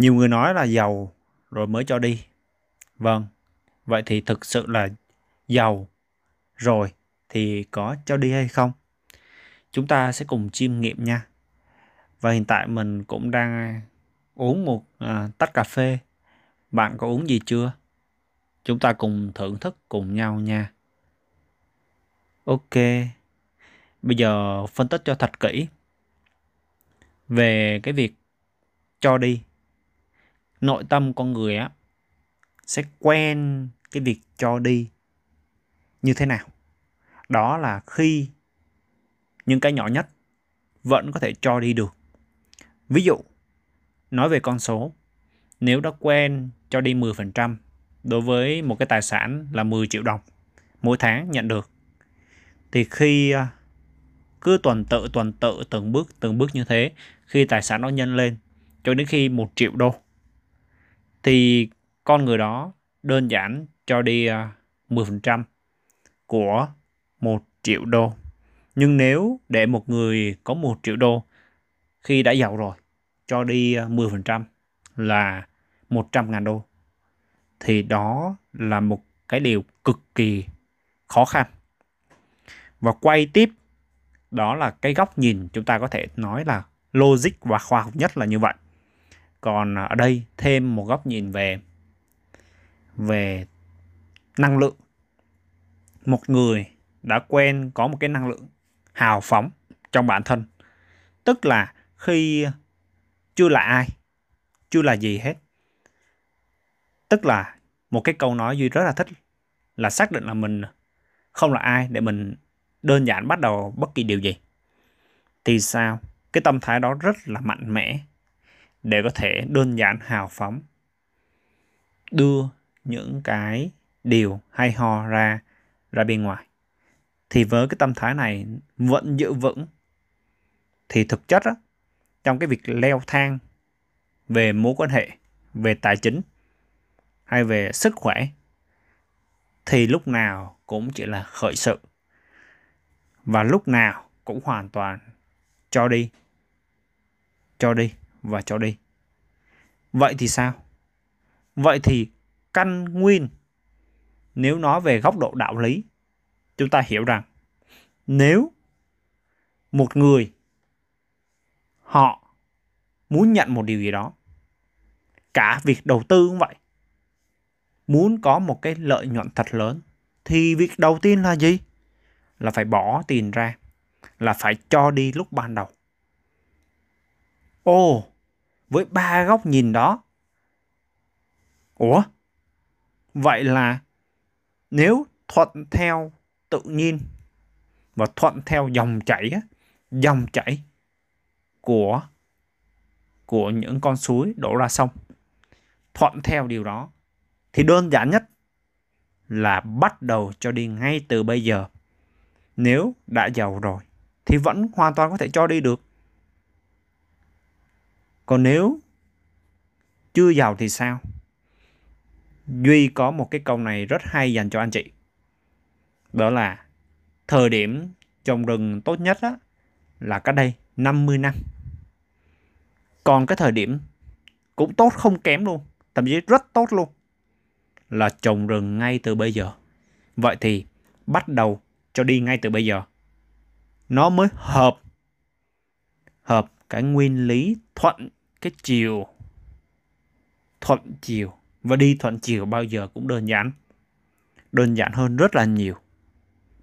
Nhiều người nói là giàu rồi mới cho đi. Vâng, vậy thì thực sự là giàu rồi thì có cho đi hay không? Chúng ta sẽ cùng chiêm nghiệm nha. Và hiện tại mình cũng đang uống một à, tách cà phê. Bạn có uống gì chưa? Chúng ta cùng thưởng thức cùng nhau nha. Ok. Bây giờ phân tích cho thật kỹ về cái việc cho đi. Nội tâm con người á sẽ quen cái việc cho đi như thế nào? Đó là khi những cái nhỏ nhất vẫn có thể cho đi được. Ví dụ, nói về con số, nếu đã quen cho đi 10% đối với một cái tài sản là 10 triệu đồng mỗi tháng nhận được thì khi à, cứ tuần tự tuần tự từng bước từng bước như thế khi tài sản nó nhân lên cho đến khi một triệu đô thì con người đó đơn giản cho đi à, 10% của một triệu đô. Nhưng nếu để một người có một triệu đô khi đã giàu rồi, cho đi à, 10% là 100 ngàn đô, thì đó là một cái điều cực kỳ khó khăn. Và quay tiếp, đó là cái góc nhìn chúng ta có thể nói là logic và khoa học nhất là như vậy còn ở đây thêm một góc nhìn về về năng lượng. Một người đã quen có một cái năng lượng hào phóng trong bản thân. Tức là khi chưa là ai, chưa là gì hết. Tức là một cái câu nói duy rất là thích là xác định là mình không là ai để mình đơn giản bắt đầu bất kỳ điều gì. Thì sao? Cái tâm thái đó rất là mạnh mẽ để có thể đơn giản hào phóng. Đưa những cái điều hay ho ra ra bên ngoài. Thì với cái tâm thái này vẫn giữ vững thì thực chất á, trong cái việc leo thang về mối quan hệ về tài chính hay về sức khỏe thì lúc nào cũng chỉ là khởi sự. Và lúc nào cũng hoàn toàn cho đi cho đi và cho đi. Vậy thì sao? Vậy thì căn nguyên, nếu nói về góc độ đạo lý, chúng ta hiểu rằng nếu một người, họ muốn nhận một điều gì đó, cả việc đầu tư cũng vậy, muốn có một cái lợi nhuận thật lớn, thì việc đầu tiên là gì? Là phải bỏ tiền ra, là phải cho đi lúc ban đầu ồ với ba góc nhìn đó. Ủa? Vậy là nếu thuận theo tự nhiên và thuận theo dòng chảy dòng chảy của của những con suối đổ ra sông, thuận theo điều đó, thì đơn giản nhất là bắt đầu cho đi ngay từ bây giờ. Nếu đã giàu rồi thì vẫn hoàn toàn có thể cho đi được còn nếu chưa giàu thì sao? Duy có một cái câu này rất hay dành cho anh chị. Đó là thời điểm trồng rừng tốt nhất á, là cách đây 50 năm. Còn cái thời điểm cũng tốt không kém luôn thậm chí rất tốt luôn là trồng rừng ngay từ bây giờ. Vậy thì bắt đầu cho đi ngay từ bây giờ. Nó mới hợp hợp cái nguyên lý thuận cái chiều. Thuận chiều và đi thuận chiều bao giờ cũng đơn giản. Đơn giản hơn rất là nhiều.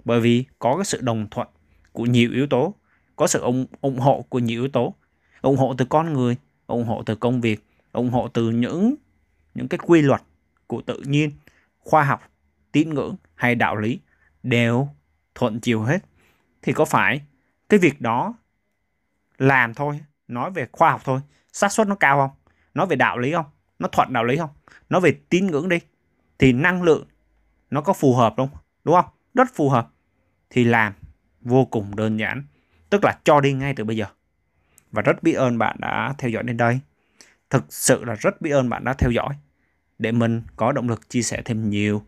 Bởi vì có cái sự đồng thuận của nhiều yếu tố có sự ủng, ủng hộ của nhiều yếu tố. Ủng hộ từ con người ủng hộ từ công việc ủng hộ từ những những cái quy luật của tự nhiên khoa học tín ngưỡng hay đạo lý đều thuận chiều hết. Thì có phải cái việc đó làm thôi, nói về khoa học thôi. Xác suất nó cao không? Nói về đạo lý không? Nó thuận đạo lý không? Nói về tín ngưỡng đi. Thì năng lượng nó có phù hợp không? Đúng không? Rất phù hợp. Thì làm vô cùng đơn giản. Tức là cho đi ngay từ bây giờ. Và rất biết ơn bạn đã theo dõi đến đây. Thực sự là rất biết ơn bạn đã theo dõi. Để mình có động lực chia sẻ thêm nhiều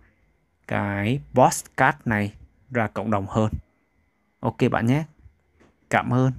cái podcast này ra cộng đồng hơn. Ok bạn nhé. Cảm ơn.